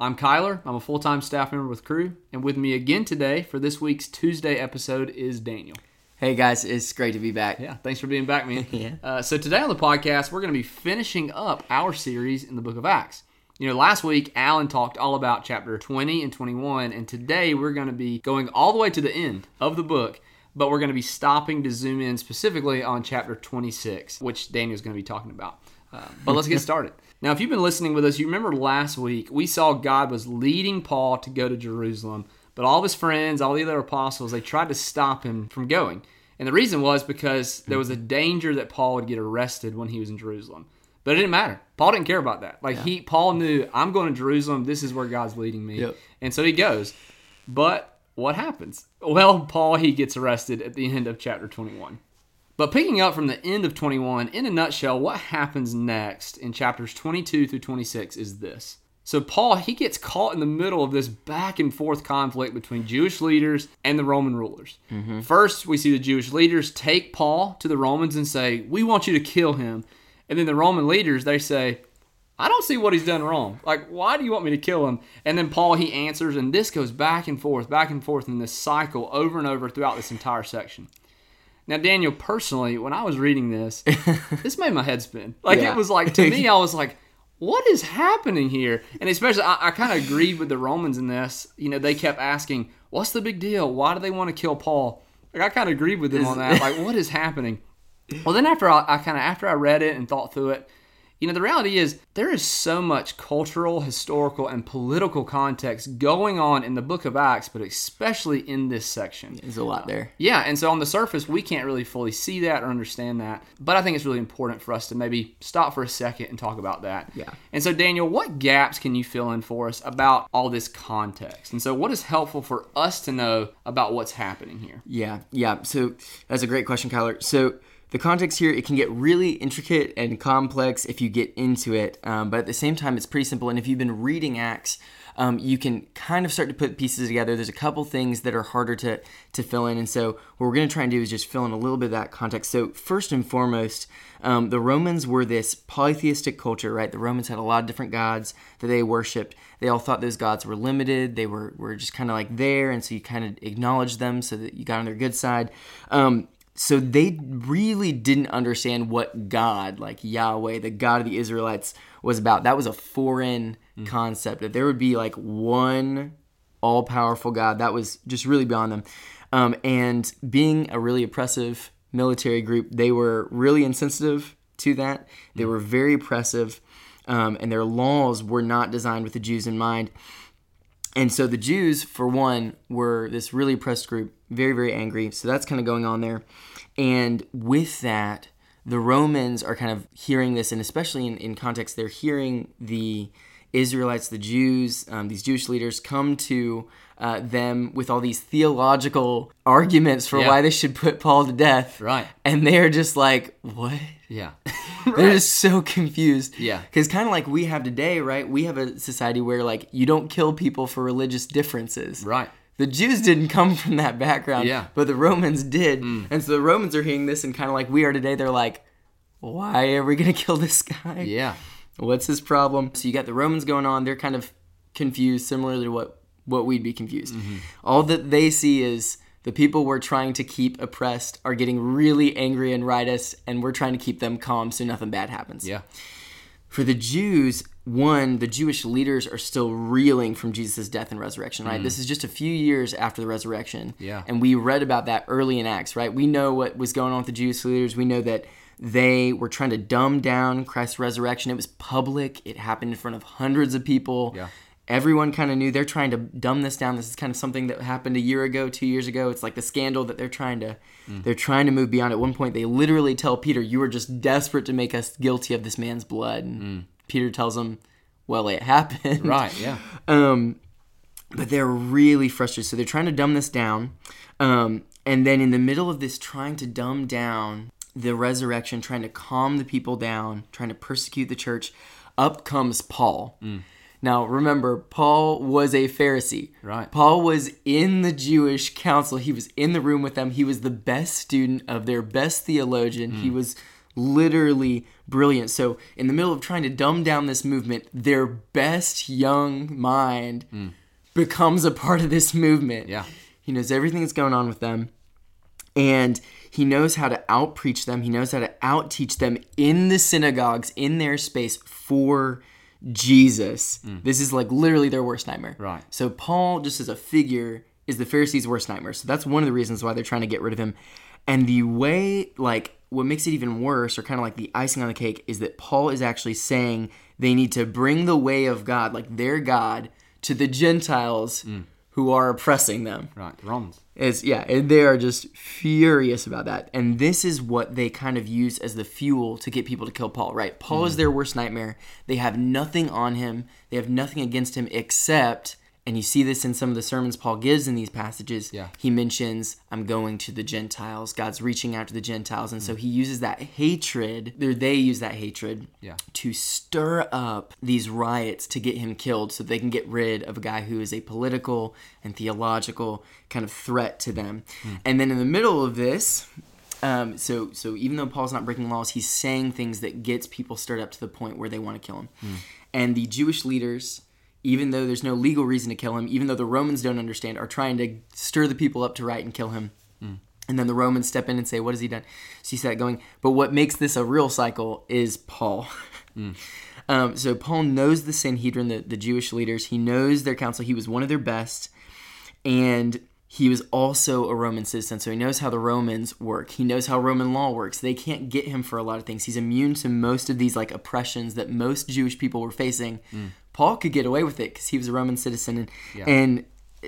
I'm Kyler. I'm a full time staff member with Cru, and with me again today for this week's Tuesday episode is Daniel. Hey guys, it's great to be back. Yeah, thanks for being back, man. Yeah. Uh, so today on the podcast, we're going to be finishing up our series in the Book of Acts. You know, last week Alan talked all about chapter 20 and 21, and today we're going to be going all the way to the end of the book, but we're going to be stopping to zoom in specifically on chapter 26, which Daniel's going to be talking about. Uh, but let's get started. Now, if you've been listening with us, you remember last week we saw God was leading Paul to go to Jerusalem, but all of his friends, all the other apostles, they tried to stop him from going. And the reason was because there was a danger that Paul would get arrested when he was in Jerusalem. But it didn't matter. Paul didn't care about that. Like he Paul knew I'm going to Jerusalem, this is where God's leading me. Yep. And so he goes. But what happens? Well, Paul he gets arrested at the end of chapter 21. But picking up from the end of 21, in a nutshell, what happens next in chapters 22 through 26 is this. So Paul, he gets caught in the middle of this back and forth conflict between Jewish leaders and the Roman rulers. Mm-hmm. First, we see the Jewish leaders take Paul to the Romans and say, "We want you to kill him." And then the Roman leaders, they say, I don't see what he's done wrong. Like, why do you want me to kill him? And then Paul, he answers, and this goes back and forth, back and forth in this cycle over and over throughout this entire section. Now, Daniel, personally, when I was reading this, this made my head spin. Like, Yeah. it was like, to me, I was like, what is happening here? And especially, I, I kind of agreed with the Romans in this. You know, they kept asking, what's the big deal? Why do they want to kill Paul? Like, I kind of agreed with them on that. Like, what is happening? Well, then after I, I kind of after I read it and thought through it, you know, the reality is there is so much cultural, historical, and political context going on in the Book of Acts, but especially in this section. There's a lot uh, there. Yeah, and so on the surface, we can't really fully see that or understand that. But I think it's really important for us to maybe stop for a second and talk about that. Yeah. And so, Daniel, what gaps can you fill in for us about all this context? And so, what is helpful for us to know about what's happening here? Yeah, yeah. So that's a great question, Kyler. So the context here, it can get really intricate and complex if you get into it, um, but at the same time, it's pretty simple. And if you've been reading Acts, um, you can kind of start to put pieces together. There's a couple things that are harder to to fill in, and so what we're going to try and do is just fill in a little bit of that context. So first and foremost, um, the Romans were this polytheistic culture, right? The Romans had a lot of different gods that they worshipped. They all thought those gods were limited. They were were just kind of like there, and so you kind of acknowledged them so that you got on their good side. Um, so they really didn't understand what God, like Yahweh, the God of the Israelites, was about. That was a foreign concept. That there would be like one all powerful God, that was just really beyond them. Um, and being a really oppressive military group, they were really insensitive to that. They were very oppressive, um, and their laws were not designed with the Jews in mind. And so the Jews, for one, were this really oppressed group, very, very angry. So that's kind of going on there. And with that, the Romans are kind of hearing this, and especially in, in context, they're hearing the Israelites, the Jews, um, these Jewish leaders come to uh, them with all these theological arguments for Yeah. why they should put Paul to death. Right. And they're just like, what? Yeah. They're just so confused. Yeah. Because kind of like we have today, right? We have a society where like you don't kill people for religious differences. right. The Jews didn't come from that background, Yeah. Mm. but the Romans did. And so the Romans are hearing this and kind of like we are today, they're like, why are we going to kill this guy? Yeah. What's his problem? So you got the Romans going on, they're kind of confused, similarly to what, what we'd be confused. Mm-hmm. All that they see is the people we're trying to keep oppressed are getting really angry and riotous, and we're trying to keep them calm so nothing bad happens. Yeah. For the Jews, one, the Jewish leaders are still reeling from Jesus' death and resurrection, right? This is just a few years after the resurrection. Mm. Yeah. And we read about that early in Acts, right? We know what was going on with the Jewish leaders. We know that they were trying to dumb down Christ's resurrection. It was public, it happened in front of hundreds of people. Yeah. Everyone kind of knew they're trying to dumb this down. This is kind of something that happened a year ago, two years ago. It's like the scandal that they're trying to they're trying to move beyond. At one point, they literally tell Peter, "You were just desperate to make us guilty of this man's blood." And Peter tells them, well, it happened. Right, yeah. Um, but they're really frustrated. So they're trying to dumb this down. Um, and then in the middle of this, trying to dumb down the resurrection, trying to calm the people down, trying to persecute the church, up comes Paul. Now, remember, Paul was a Pharisee. Right. Paul was in the Jewish council. He was in the room with them. He was the best student of their best theologian. He hmm. was literally brilliant. So, in the middle of trying to dumb down this movement, their best young mind hmm. becomes a part of this movement. Yeah. He knows everything that's going on with them. And he knows how to out preach them. He knows how to out teach them in the synagogues, in their space for Jesus. Mm. This is like literally their worst nightmare. Right. So Paul, just as a figure, is the Pharisees' worst nightmare. So that's one of the reasons why they're trying to get rid of him. And the way, like, what makes it even worse, or kind of like the icing on the cake, is that Paul is actually saying they need to bring the way of God, like their God, to the Gentiles mm. Who are oppressing them. Right, Romans. It's yeah, and they are just furious about that. And this is what they kind of use as the fuel to get people to kill Paul, right? Paul is mm-hmm. their worst nightmare. They have nothing on him. They have nothing against him except and you see this in some of the sermons Paul gives in these passages. Yeah. He mentions, I'm going to the Gentiles. God's reaching out to the Gentiles. And so mm. he uses that hatred, or they use that hatred Yeah. to stir up these riots to get him killed so they can get rid of a guy who is a political and theological kind of threat to them. Mm. And then in the middle of this, um, so so even though Paul's not breaking laws, he's saying things that gets people stirred up to the point where they want to kill him. Mm. And the Jewish leaders, even though there's no legal reason to kill him, even though the Romans don't understand, are trying to stir the people up to right and kill him. Hmm. And then the Romans step in and say, What has he done? So you see that going. But what makes this a real cycle is Paul. Hmm. um, so Paul knows the Sanhedrin, the, the Jewish leaders. He knows their council. He was one of their best. And he was also a Roman citizen. So he knows how the Romans work. He knows how Roman law works. They can't get him for a lot of things. He's immune to most of these like oppressions that most Jewish people were facing. Hmm. Paul could get away with it because he was a Roman citizen. And, and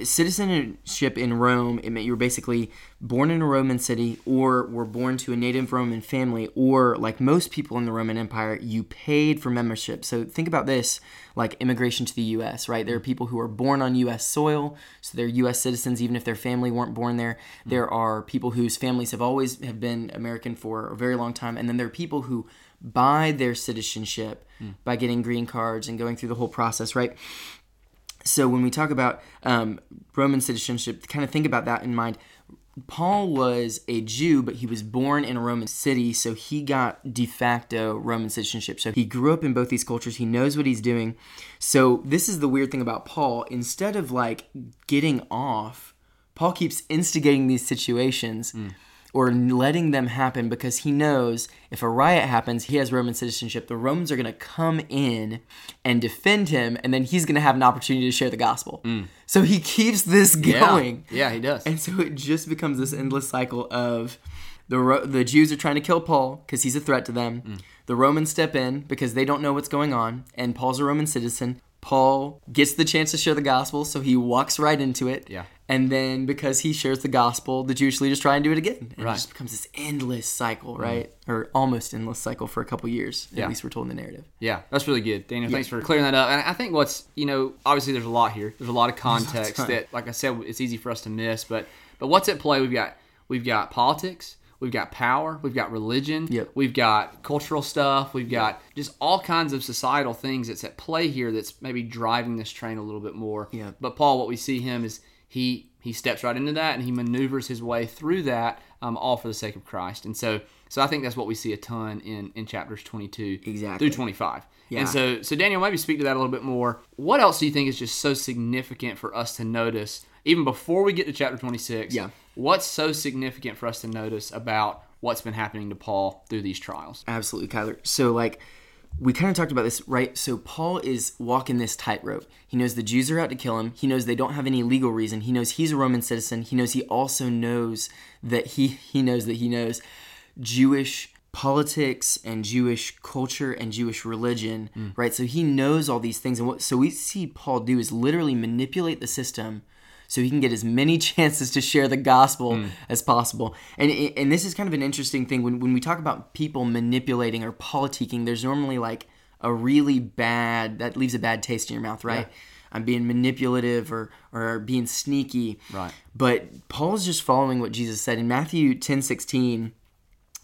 citizenship in Rome, it meant you were basically born in a Roman city or were born to a native Roman family, or like most people in the Roman Empire, you paid for membership. So think about this like immigration to the US, right? There are people who are born on US soil, so they're US citizens even if their family weren't born there. There hmm. are people whose families have always have been American for a very long time, and then there are people who buy their citizenship by getting green cards and going through the whole process, right? so when we talk about um, Roman citizenship, kind of think about that in mind. Paul was a Jew, but he was born in a Roman city, so he got de facto Roman citizenship. So he grew up in both these cultures. He knows what he's doing. So this is the weird thing about Paul. Instead of like getting off, Paul keeps instigating these situations or letting them happen because he knows if a riot happens, he has Roman citizenship. The Romans are going to come in and defend him, and then he's going to have an opportunity to share the gospel. So he keeps this going. Yeah, he does. And so it just becomes this endless cycle of the Ro- the Jews are trying to kill Paul because he's a threat to them. Mm. The Romans step in because they don't know what's going on, and Paul's a Roman citizen. Paul gets the chance to share the gospel, so he walks right into it. Yeah. And then because he shares the gospel, the Jewish leaders try and do it again. And Right. it just becomes this endless cycle, mm-hmm. right? Or almost endless cycle for a couple years. Yeah. At least we're told in the narrative. Yeah, that's really good, Daniel. Thanks for clearing that up. And I think what's you know obviously there's a lot here. There's a lot of context that, like I said, it's easy for us to miss. But but what's at play? We've got we've got politics. We've got power. We've got religion. Yep. We've got cultural stuff. We've got just all kinds of societal things that's at play here. That's maybe driving this train a little bit more. Yep. But Paul, what we see him is he he steps right into that and he maneuvers his way through that, um, all for the sake of Christ. And so so I think that's what we see a ton in in chapters 22 Exactly. through 25. Yeah. And so, so Daniel, maybe speak to that a little bit more. What else do you think is just so significant for us to notice, even before we get to chapter 26? Yeah. What's so significant for us to notice about what's been happening to Paul through these trials? Absolutely, Kyler. So, like, we kind of talked about this, right? So, Paul is walking this tightrope. He knows the Jews are out to kill him. He knows they don't have any legal reason. He knows he's a Roman citizen. He knows he also knows that he he knows that he knows Jewish politics and Jewish culture and Jewish religion, mm. right? So he knows all these things, and what so we see Paul do is literally manipulate the system so he can get as many chances to share the gospel mm. as possible. And and this is kind of an interesting thing when when we talk about people manipulating or politicking. There's normally like a really bad that leaves a bad taste in your mouth, right? Yeah. I'm being manipulative or or being sneaky. Right. But Paul's just following what Jesus said in Matthew 10 16.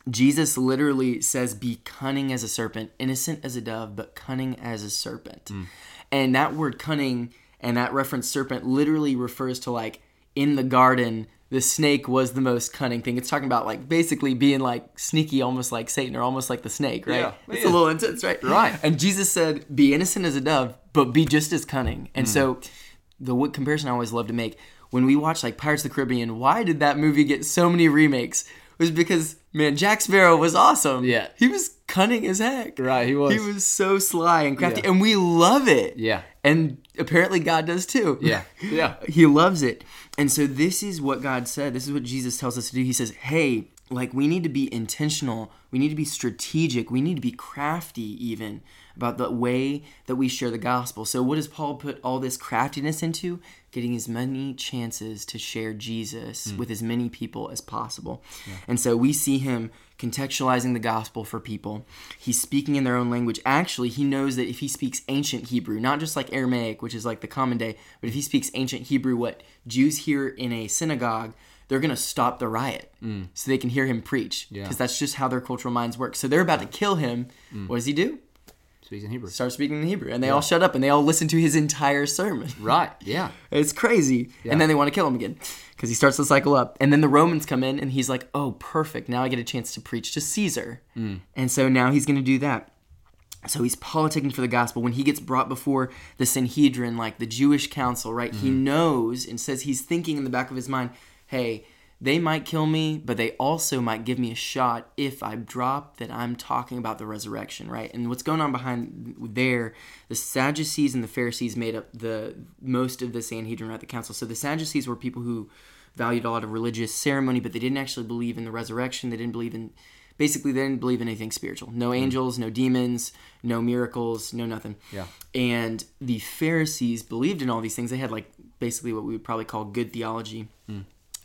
Jesus literally says, Be cunning as a serpent, innocent as a dove, but cunning as a serpent. Mm. And that word cunning and that reference serpent literally refers to like in the garden, the snake was the most cunning thing. It's talking about like basically being like sneaky, almost like Satan or almost like the snake, right? Yeah, it's yeah. a little intense, right? Right. And Jesus said, Be innocent as a dove, but be just as cunning. And so the comparison I always love to make when we watch like Pirates of the Caribbean, why did that movie get so many remakes? Was because man, Jack Sparrow was awesome. Yeah. he was cunning as heck. Right, he was. He was so sly and crafty, Yeah. and we love it. Yeah. and apparently God does too. Yeah. Yeah. he loves it. And so this is what God said. This is what Jesus tells us to do. He says, "Hey, like we need to be intentional. We need to be strategic. We need to be crafty even about the way that we share the gospel." So what does Paul put all this craftiness into? Getting as many chances to share Jesus hmm. with as many people as possible. And so we see him contextualizing the gospel for people. He's speaking in their own language. Actually, he knows that if he speaks ancient Hebrew, not just like Aramaic, which is like the common day, but if he speaks ancient Hebrew, what Jews hear in a synagogue, they're going to stop the riot mm. so they can hear him preach. Yeah. Because that's just how their cultural minds work. So they're about to kill him. Mm. What does he do? Speaks in Hebrew. Start speaking in Hebrew. And they all shut up and they all listen to his entire sermon. Right. Yeah. It's crazy. And then they want to kill him again because he starts the cycle up. And then the Romans come in and he's like, oh, perfect. Now I get a chance to preach to Caesar. Mm. And so now he's going to do that. So he's politicking for the gospel. When he gets brought before the Sanhedrin, like the Jewish council, right? He mm-hmm. knows and says he's thinking in the back of his mind, hey, they might kill me, but they also might give me a shot if I drop that I'm talking about the resurrection, right? And what's going on behind there, the Sadducees and the Pharisees made up the most of the Sanhedrin at the council. So the Sadducees were people who valued a lot of religious ceremony, but they didn't actually believe in the resurrection. They didn't believe in basically they didn't believe in anything spiritual. No hmm. angels, no demons, no miracles, no nothing. Yeah. And the Pharisees believed in all these things. They had like basically what we would probably call good theology. Hmm.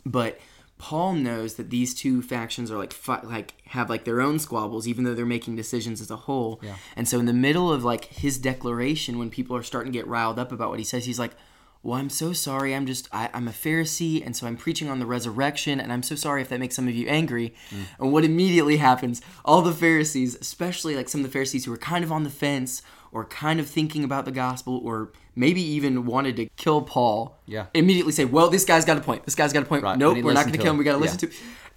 But Paul knows that these two factions are like fi- like have like their own squabbles, even though they're making decisions as a whole. Yeah. And so in the middle of like his declaration, when people are starting to get riled up about what he says, he's like, "Well, I'm so sorry. I'm just I, I'm a Pharisee, and so I'm preaching on the resurrection, and I'm so sorry if that makes some of you angry." And what immediately happens? All the Pharisees, especially like some of the Pharisees who were kind of on the fence or kind of thinking about the gospel, or maybe even wanted to kill Paul, Yeah. immediately say, "Well, this guy's got a point. This guy's got a point. Right. Nope, We need to we're not going to kill him. him." We got to Yeah. listen to."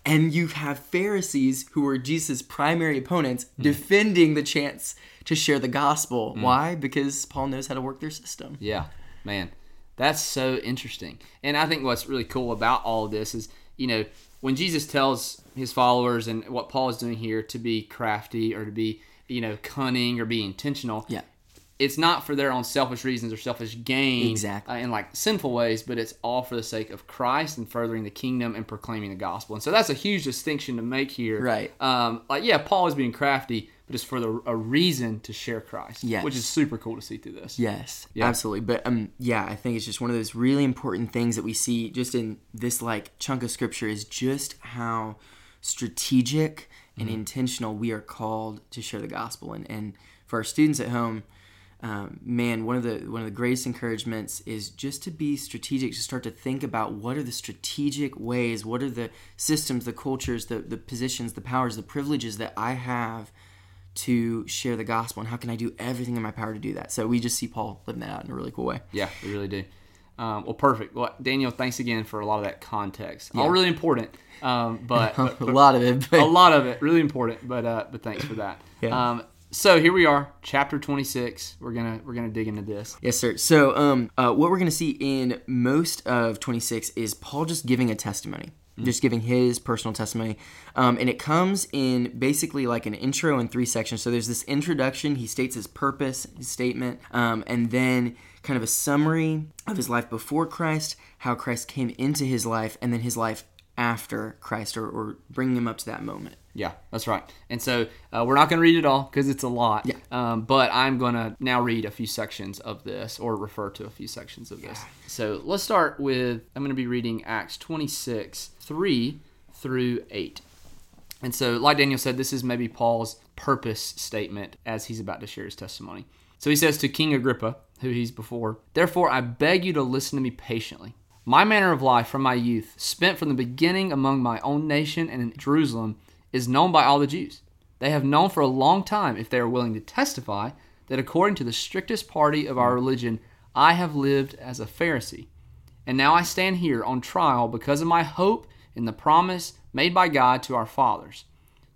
And you have Pharisees who were Jesus' primary opponents Hmm. defending the chance to share the gospel. Why? Because Paul knows how to work their system. Yeah, man, that's so interesting. And I think what's really cool about all of this is, you know, when Jesus tells his followers and what Paul is doing here to be crafty or to be, you know, cunning or be intentional. Yeah. It's not for their own selfish reasons or selfish gain, Exactly. uh, in like sinful ways, but it's all for the sake of Christ and furthering the kingdom and proclaiming the gospel. And so that's a huge distinction to make here. Right. Um, like yeah, Paul is being crafty, but it's for the, a reason to share Christ. Yes. Which is super cool to see through this. Yes, Yeah. absolutely. But um, yeah, I think it's just one of those really important things that we see just in this like chunk of scripture is just how strategic and Mm-hmm. intentional we are called to share the gospel. And and for our students at home, um, man, one of the one of the greatest encouragements is just to be strategic, to start to think about what are the strategic ways, what are the systems, the cultures, the the positions, the powers, the privileges that I have to share the gospel, and how can I do everything in my power to do that? So we just see Paul living that out in a really cool way. Yeah, we really do. Um, well, perfect. Well, Daniel, thanks again for a lot of that context. All really important, um, but, but- a lot of it, but a lot of it really important. But uh, but thanks for that. Yeah. Um, so here we are, chapter twenty six. We're gonna we're gonna dig into this. Yes, sir. So, um, uh, what we're to see in most of 26 is Paul just giving a testimony, just giving his personal testimony. Um, and it comes in basically like an intro in three sections. So, there's this introduction, he states his purpose, his statement, um, and then kind of a summary of his life before Christ, how Christ came into his life, and then his life after Christ, or, or bringing him up to that moment. Yeah, that's right. And so uh, we're not going to read it all because it's a lot. Yeah. Um, but I'm going to now read a few sections of this or refer to a few sections of this. So let's start with I'm going to be reading Acts 26, 3 through 8. And so, like Daniel said, this is maybe Paul's purpose statement as he's about to share his testimony. So he says to King Agrippa, who he's before, Therefore I beg you to listen to me patiently. My manner of life from my youth, spent from the beginning among my own nation and in Jerusalem, is known by all the Jews. They have known for a long time, if they are willing to testify, that according to the strictest party of our religion, I have lived as a Pharisee. And now I stand here on trial because of my hope in the promise made by God to our fathers,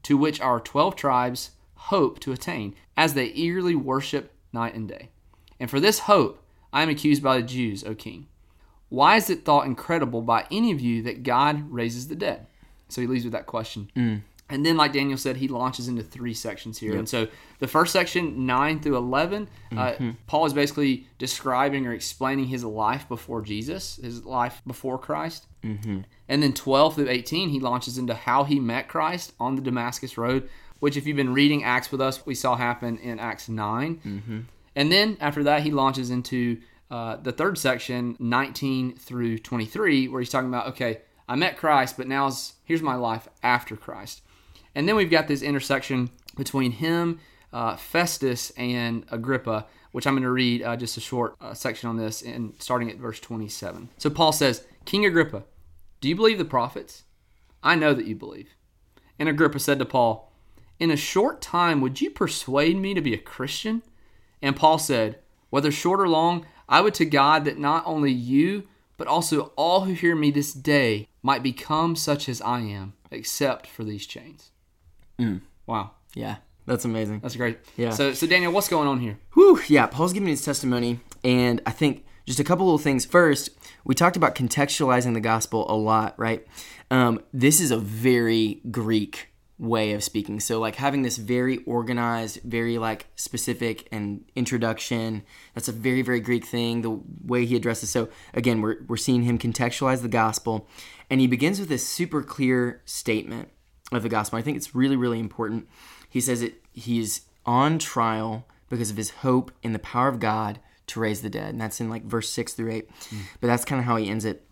to which our twelve tribes hope to attain, as they eagerly worship night and day. And for this hope I am accused by the Jews, O king. Why is it thought incredible by any of you that God raises the dead? So he leaves with that question. And then, like Daniel said, he launches into three sections here. And so the first section, 9 through 11, uh, Paul is basically describing or explaining his life before Jesus, his life before Christ. Mm-hmm. And then 12 through 18, he launches into how he met Christ on the Damascus Road, which, if you've been reading Acts with us, we saw happen in Acts 9. And then after that, he launches into uh, the third section, 19 through 23, where he's talking about, okay, I met Christ, but now here's my life after Christ. And then we've got this intersection between him, uh, Festus, and Agrippa, which I'm going to read uh, just a short uh, section on this, and starting at verse 27. So Paul says, King Agrippa, do you believe the prophets? I know that you believe. And Agrippa said to Paul, In a short time, would you persuade me to be a Christian? And Paul said, Whether short or long, I would to God that not only you, but also all who hear me this day might become such as I am, except for these chains. Wow. Yeah, that's amazing. That's great. Yeah. So, so Daniel, what's going on here? Whew, yeah, Paul's giving his testimony, and I think just a couple little things. First, we talked about contextualizing the gospel a lot, right? Um, this is a very Greek way of speaking. So, like having this very organized, very like specific and introduction. That's a very, very Greek thing. The way he addresses. So, again, we're we're seeing him contextualize the gospel, and he begins with this super clear statement of the gospel. I think it's really, really important. He says it. He's on trial because of his hope in the power of God to raise the dead, and that's in like verse six through eight. Hmm. But that's kind of how he ends it.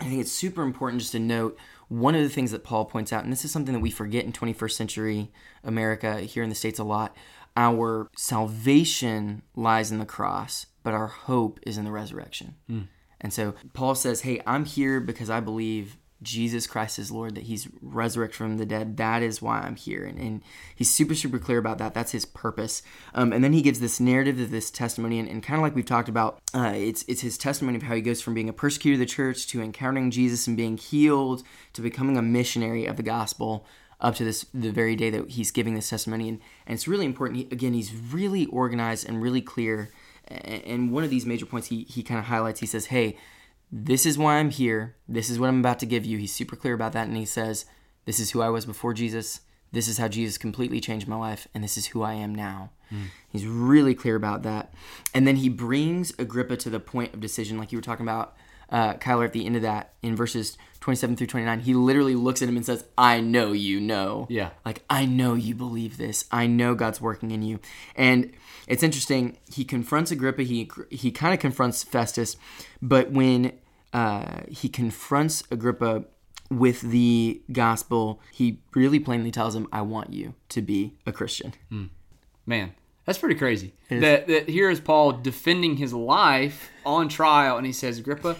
I think it's super important just to note one of the things that Paul points out, and this is something that we forget in 21st century America here in the States a lot. Our salvation lies in the cross, but our hope is in the resurrection. Hmm. And so Paul says, Hey, I'm here because I believe Jesus Christ is Lord, that He's resurrected from the dead. That is why I'm here. And, and He's super, super clear about that. That's His purpose. Um, and then He gives this narrative of this testimony. And, and kind of like we've talked about, uh, it's, it's His testimony of how He goes from being a persecutor of the church to encountering Jesus and being healed to becoming a missionary of the gospel up to this the very day that he's giving this testimony and, and it's really important he, again he's really organized and really clear and, one of these major points he, he kind of highlights he says hey this is why i'm here. This is what i'm about to give you. He's super clear about that and he says this is who i was before jesus. This is how jesus completely changed my life and this is who i am now. Hmm. He's really clear about that. And then he brings agrippa to the point of decision like you were talking about uh, Kyler at the end of that in verses 27 through 29, he literally looks at him and says, I know you know. Yeah. Like, I know you believe this. I know God's working in you. And it's interesting. He confronts Agrippa. He, he kind of confronts Festus. But when uh, he confronts Agrippa with the gospel, he really plainly tells him, I want you to be a Christian. Man, that's pretty crazy. That, that here is Paul defending his life on trial, and he says, Agrippa,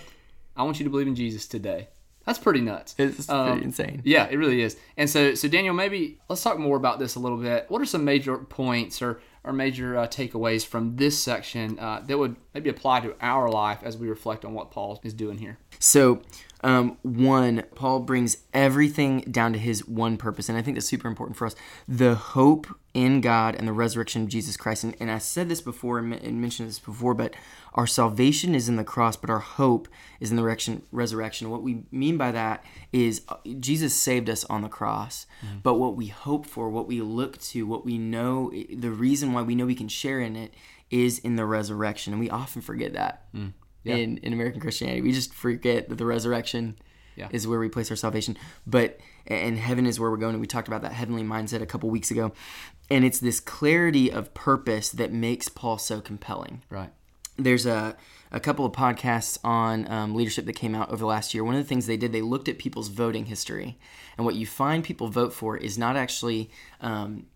I want you to believe in Jesus today. That's pretty nuts. It's Um, pretty insane. Yeah, it really is. And so, so Daniel, maybe let's talk more about this a little bit. What are some major points or, or major uh, takeaways from this section uh, that would maybe apply to our life as we reflect on what Paul is doing here? So, um, one, Paul brings everything down to his one purpose, and I think that's super important for us the hope in God and the resurrection of Jesus Christ. And, and I said this before and and mentioned this before, but our salvation is in the cross, but our hope is in the resurrection. resurrection. What we mean by that is uh, Jesus saved us on the cross, but what we hope for, what we look to, what we know, the reason why we know we can share in it is in the resurrection. And we often forget that in, in American Christianity. We just forget that the resurrection Yeah. is where we place our salvation. But and heaven is where we're going. And we talked about that heavenly mindset a couple weeks ago. And it's this clarity of purpose that makes Paul so compelling Right. there's a, a couple of podcasts on um, leadership that came out over the last year. One of the things they did, they looked at people's voting history. And what you find people vote for is not actually um,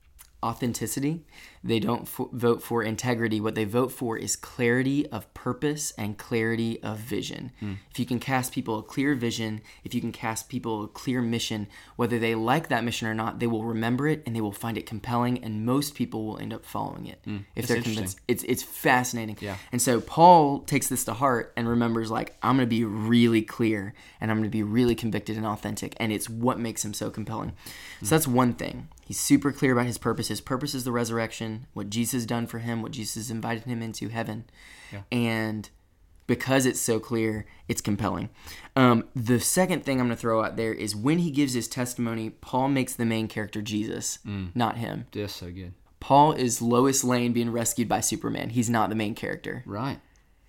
authenticity. They don't f- vote for integrity. What they vote for is clarity of purpose and clarity of vision. Hmm. If you can cast people a clear vision, if you can cast people a clear mission, whether they like that mission or not, they will remember it and they will find it compelling, and most people will end up following it hmm. if they're convinced. It's it's fascinating. Yeah. And so Paul takes this to heart and remembers like I'm going to be really clear and I'm going to be really convicted and authentic and it's what makes him so compelling. So hmm. that's one thing. He's super clear about his purpose. His purpose is the resurrection, what Jesus has done for him, what Jesus invited him into heaven. And because it's so clear, it's compelling. Um, the second thing I'm going to throw out there is when he gives his testimony, Paul makes the main character Jesus, not him. Just so good. Paul is Lois Lane being rescued by Superman. He's not the main character. Right.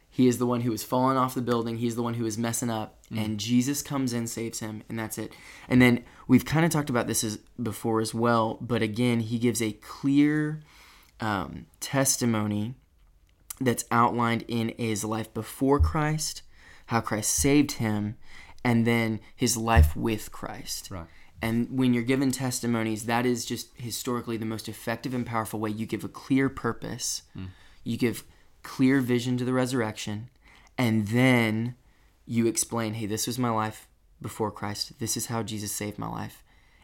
He is the one who is falling off the building. He's the one who is messing up, and Jesus comes in, saves him, and that's it. And then we've kind of talked about this as, before as well, but again, he gives a clear um, testimony that's outlined in his life before Christ, how Christ saved him, and then his life with Christ. Right. And when you're given testimonies, that is just historically the most effective and powerful way. You give a clear purpose, you give clear vision to the resurrection, and then you explain, hey, this was my life before Christ. This is how Jesus saved my life.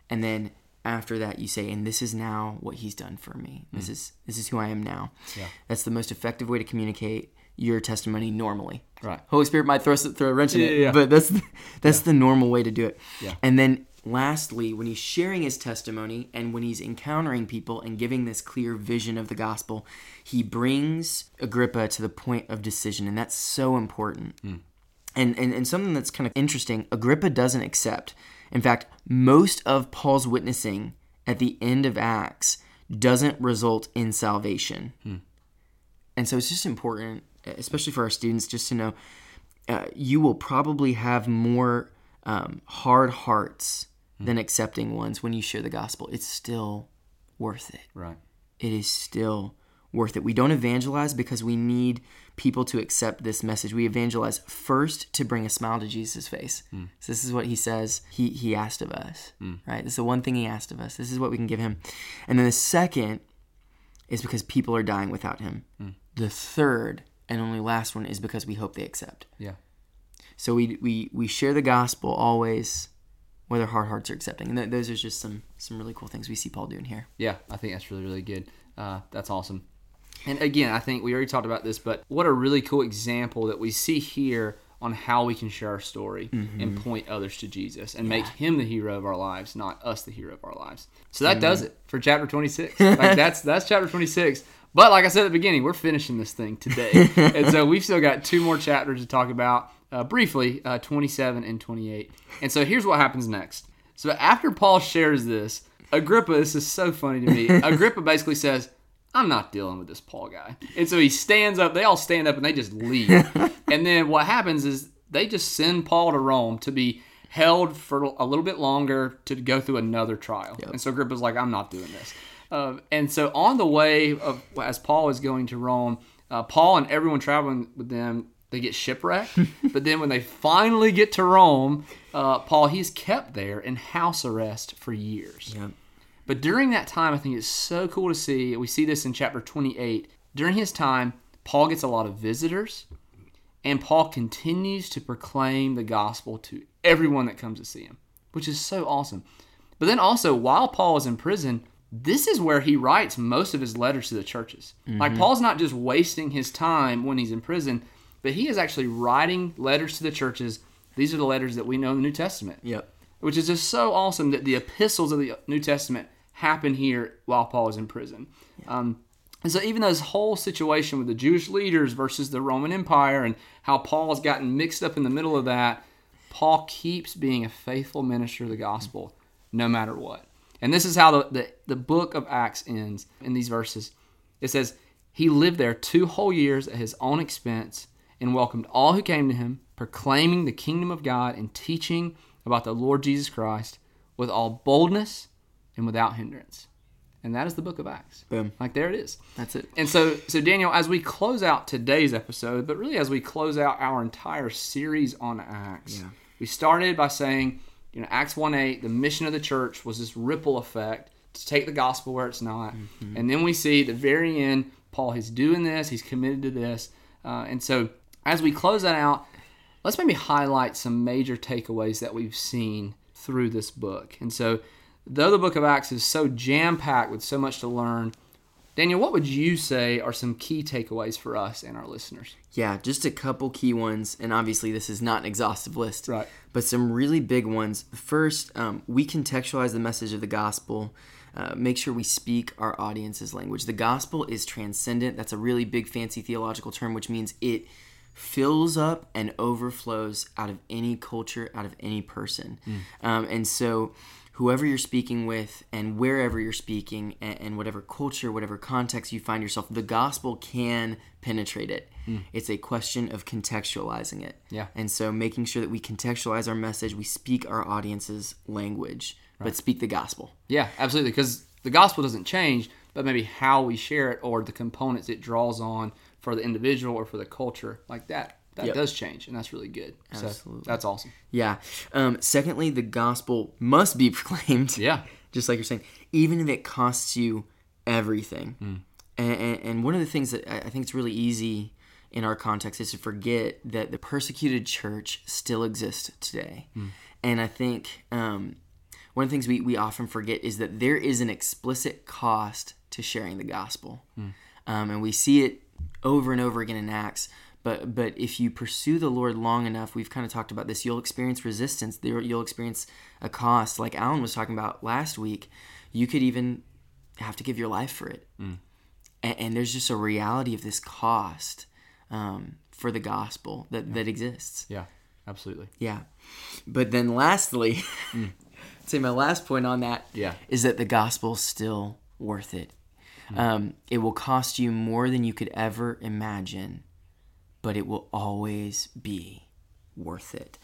And then after that you say, and this is now what he's done for me. This mm. is this is who I am now. Yeah. That's the most effective way to communicate your testimony normally. Right. Holy Spirit might throw throw a wrench in Yeah, it, yeah, but that's the, that's the normal way to do it. Yeah. And then lastly, when he's sharing his testimony and when he's encountering people and giving this clear vision of the gospel, he brings Agrippa to the point of decision, and that's so important. Mm. And, and and something that's kind of interesting, Agrippa doesn't accept. In fact, most of Paul's witnessing at the end of Acts doesn't result in salvation. And so it's just important, especially for our students, just to know uh, you will probably have more um, hard hearts than accepting ones when you share the gospel. It's still worth it. Right. It is still worth it. We don't evangelize because we need people to accept this message. We evangelize first to bring a smile to Jesus' face. Hmm. So this is what he says he, he asked of us, hmm. right? This is the one thing he asked of us. This is what we can give him. And then the second is because people are dying without him. Hmm. The third and only last one is because we hope they accept. Yeah. So we we we share the gospel always, whether hard hearts are accepting. And th- those are just some some really cool things we see Paul doing here. Yeah, I think that's really, really good. Uh, that's awesome. And again, I think we already talked about this, but what a really cool example that we see here on how we can share our story and point others to Jesus and make him the hero of our lives, not us the hero of our lives. So that does it for chapter 26. Like that's that's chapter 26. But like I said at the beginning, we're finishing this thing today. and so we've still got two more chapters to talk about uh, briefly, uh, 27 and 28. And so here's what happens next. So after Paul shares this, Agrippa, this is so funny to me. Agrippa basically says, I'm not dealing with this Paul guy. And so he stands up, they all stand up and they just leave. and then what happens is they just send Paul to Rome to be held for a little bit longer to go through another trial. And so Agrippa's like, I'm not doing this. Uh, and so on the way of as Paul is going to Rome, uh, Paul and everyone traveling with them they get shipwrecked. but then when they finally get to Rome, uh, Paul he's kept there in house arrest for years. Yeah. But during that time, I think it's so cool to see. We see this in chapter 28. During his time, Paul gets a lot of visitors, and Paul continues to proclaim the gospel to everyone that comes to see him, which is so awesome. But then also, while Paul is in prison, this is where he writes most of his letters to the churches. Like, mm-hmm. Paul's not just wasting his time when he's in prison, but he is actually writing letters to the churches. These are the letters that we know in the New Testament Yep. which is just so awesome that the epistles of the New Testament happen here while Paul is in prison. Um, and so, even this whole situation with the Jewish leaders versus the Roman Empire and how Paul has gotten mixed up in the middle of that, Paul keeps being a faithful minister of the gospel no matter what. And this is how the, the, the book of Acts ends in these verses. It says, He lived there two whole years at his own expense and welcomed all who came to him, proclaiming the kingdom of God and teaching about the Lord Jesus Christ with all boldness and without hindrance. And that is the book of Acts. Boom. Like there it is. That's it. And so, so Daniel, as we close out today's episode, but really as we close out our entire series on Acts, Yeah. we started by saying, you know, Acts 1 8, the mission of the church was this ripple effect to take the gospel where it's not. And then we see the very end, Paul is doing this, he's committed to this. Uh, and so as we close that out, let's maybe highlight some major takeaways that we've seen through this book. And so, though the book of Acts is so jam packed with so much to learn, Daniel, what would you say are some key takeaways for us and our listeners? Yeah, just a couple key ones, and obviously this is not an exhaustive list, Right. But some really big ones. First, um, we contextualize the message of the gospel. Uh, make sure we speak our audience's language. The gospel is transcendent. That's a really big, fancy theological term, which means it fills up and overflows out of any culture, out of any person. Um, and so, whoever you're speaking with, and wherever you're speaking, and, and whatever culture, whatever context you find yourself, the gospel can penetrate it. Hmm. It's a question of contextualizing it. Yeah. And so, making sure that we contextualize our message, we speak our audience's language, but speak the gospel. Yeah, absolutely. Because the gospel doesn't change, but maybe how we share it or the components it draws on for the individual or for the culture, like that, that Yep. does change, and that's really good. Absolutely. So that's awesome. Yeah. Um, secondly, the gospel must be proclaimed. Yeah. Just like you're saying, even if it costs you everything. And, and, and one of the things that I think it's really easy in our context is to forget that the persecuted church still exists today. And I think um, one of the things we, we often forget is that there is an explicit cost to sharing the gospel. Um, and we see it over and over again in Acts. But but if you pursue the Lord long enough, we've kind of talked about this. You'll experience resistance. You'll experience a cost, like Alan was talking about last week. You could even have to give your life for it. And, and there's just a reality of this cost um, for the gospel that, that exists. Yeah, absolutely. Yeah. But then lastly, I'd say my last point on that is Yeah. is that the gospel's still worth it. Um, it will cost you more than you could ever imagine, but it will always be worth it.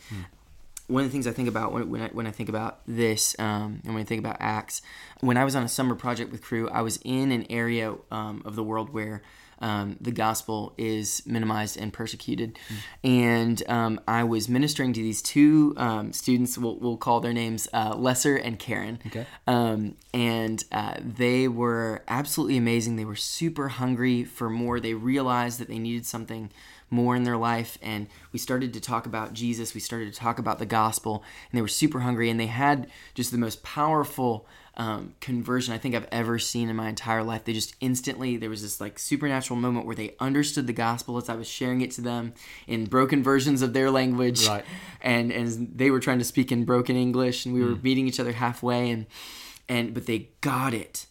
One of the things I think about when, when, I, when I think about this um, and when I think about Acts, when I was on a summer project with Cru, I was in an area um, of the world where um, the gospel is minimized and persecuted. And um, I was ministering to these two um, students, we'll, we'll call their names uh, Lesser and Karen. Okay. Um, and uh, they were absolutely amazing. They were super hungry for more. They realized that they needed something more in their life. And we started to talk about Jesus. We started to talk about the gospel. And they were super hungry. And they had just the most powerful um, conversion I think I've ever seen in my entire life. They just instantly, there was this like supernatural moment where they understood the gospel as I was sharing it to them in broken versions of their language. Right. And, and they were trying to speak in broken English. And we were meeting each other halfway. And, and, but they got it.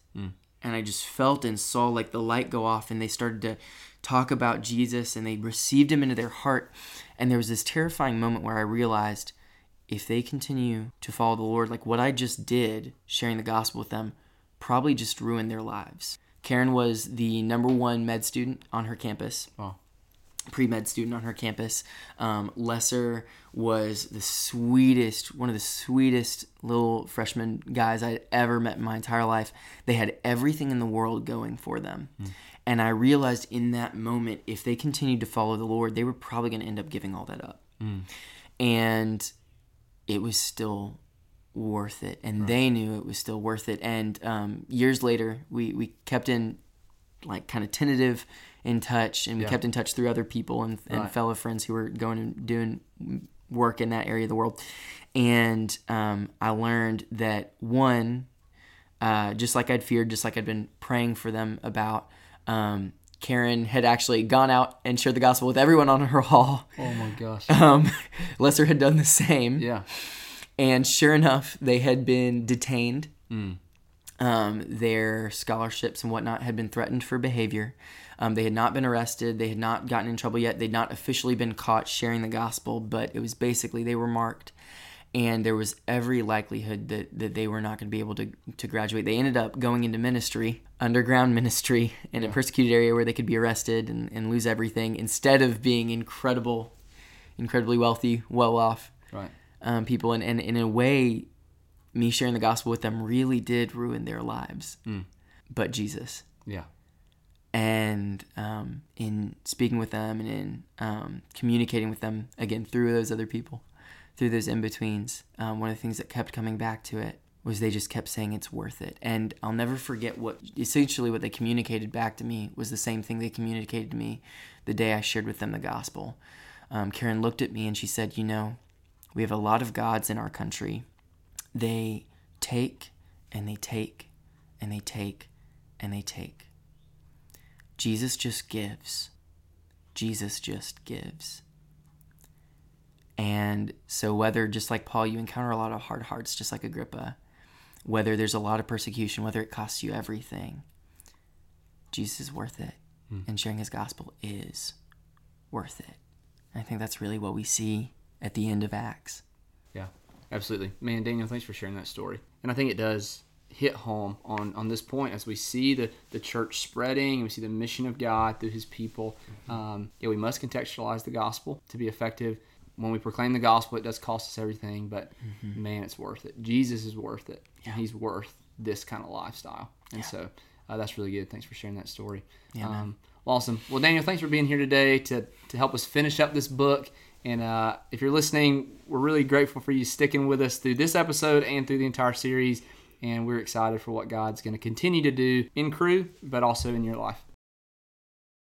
And I just felt and saw like the light go off. And they started to talk about Jesus and they received him into their heart. And there was this terrifying moment where I realized if they continue to follow the Lord, like what I just did, sharing the gospel with them, probably just ruined their lives. Karen was the number one med student on her campus, Oh, pre med student on her campus. Um, Lesser was the sweetest, one of the sweetest little freshman guys I'd ever met in my entire life. They had everything in the world going for them. And I realized in that moment, if they continued to follow the Lord, they were probably going to end up giving all that up. And it was still worth it. And they knew it was still worth it. And um, years later, we, we kept in like kind of tentative in touch and we Yeah. kept in touch through other people and, and Right. fellow friends who were going and doing work in that area of the world. And um, I learned that one, uh, just like I'd feared, just like I'd been praying for them about, um, Karen had actually gone out and shared the gospel with everyone on her hall. oh my gosh. Um, Lesser had done the same. Yeah. And sure enough, they had been detained. Mm. Um, their scholarships and whatnot had been threatened for behavior. Um, they had not been arrested. They had not gotten in trouble yet. They'd not officially been caught sharing the gospel, but it was basically they were marked. And there was every likelihood that, that they were not going to be able to, to graduate. They ended up going into ministry, underground ministry, in a persecuted area where they could be arrested and, and lose everything instead of being incredible, incredibly wealthy, well off Right. um, people, and, and in a way, me sharing the gospel with them really did ruin their lives. But Jesus, Yeah. and um, in speaking with them and in um, communicating with them again through those other people, through those in betweens, um, one of the things that kept coming back to it was they just kept saying it's worth it. And I'll never forget what essentially what they communicated back to me was the same thing they communicated to me the day I shared with them the gospel. Um, Karen looked at me and she said, You know, we have a lot of gods in our country. They take and they take and they take and they take. Jesus just gives. Jesus just gives. And so, whether just like Paul, you encounter a lot of hard hearts, just like Agrippa, whether there's a lot of persecution, whether it costs you everything, Jesus is worth it. Hmm. And sharing his gospel is worth it. I think that's really what we see at the end of Acts. Yeah, absolutely. Man, Daniel, thanks for sharing that story. And I think it does hit home on, on this point as we see the, the church spreading and we see the mission of God through his people. Mm-hmm. Um, yeah, we must contextualize the gospel to be effective when we proclaim the gospel, it does cost us everything, but mm-hmm. man, it's worth it. Jesus is worth it. Yeah. And he's worth this kind of lifestyle. And yeah. so uh, that's really good. Thanks for sharing that story. Yeah, um, awesome. Well, Daniel, thanks for being here today to, to help us finish up this book. And uh, if you're listening, we're really grateful for you sticking with us through this episode and through the entire series. And we're excited for what God's going to continue to do in Cru, but also in your life.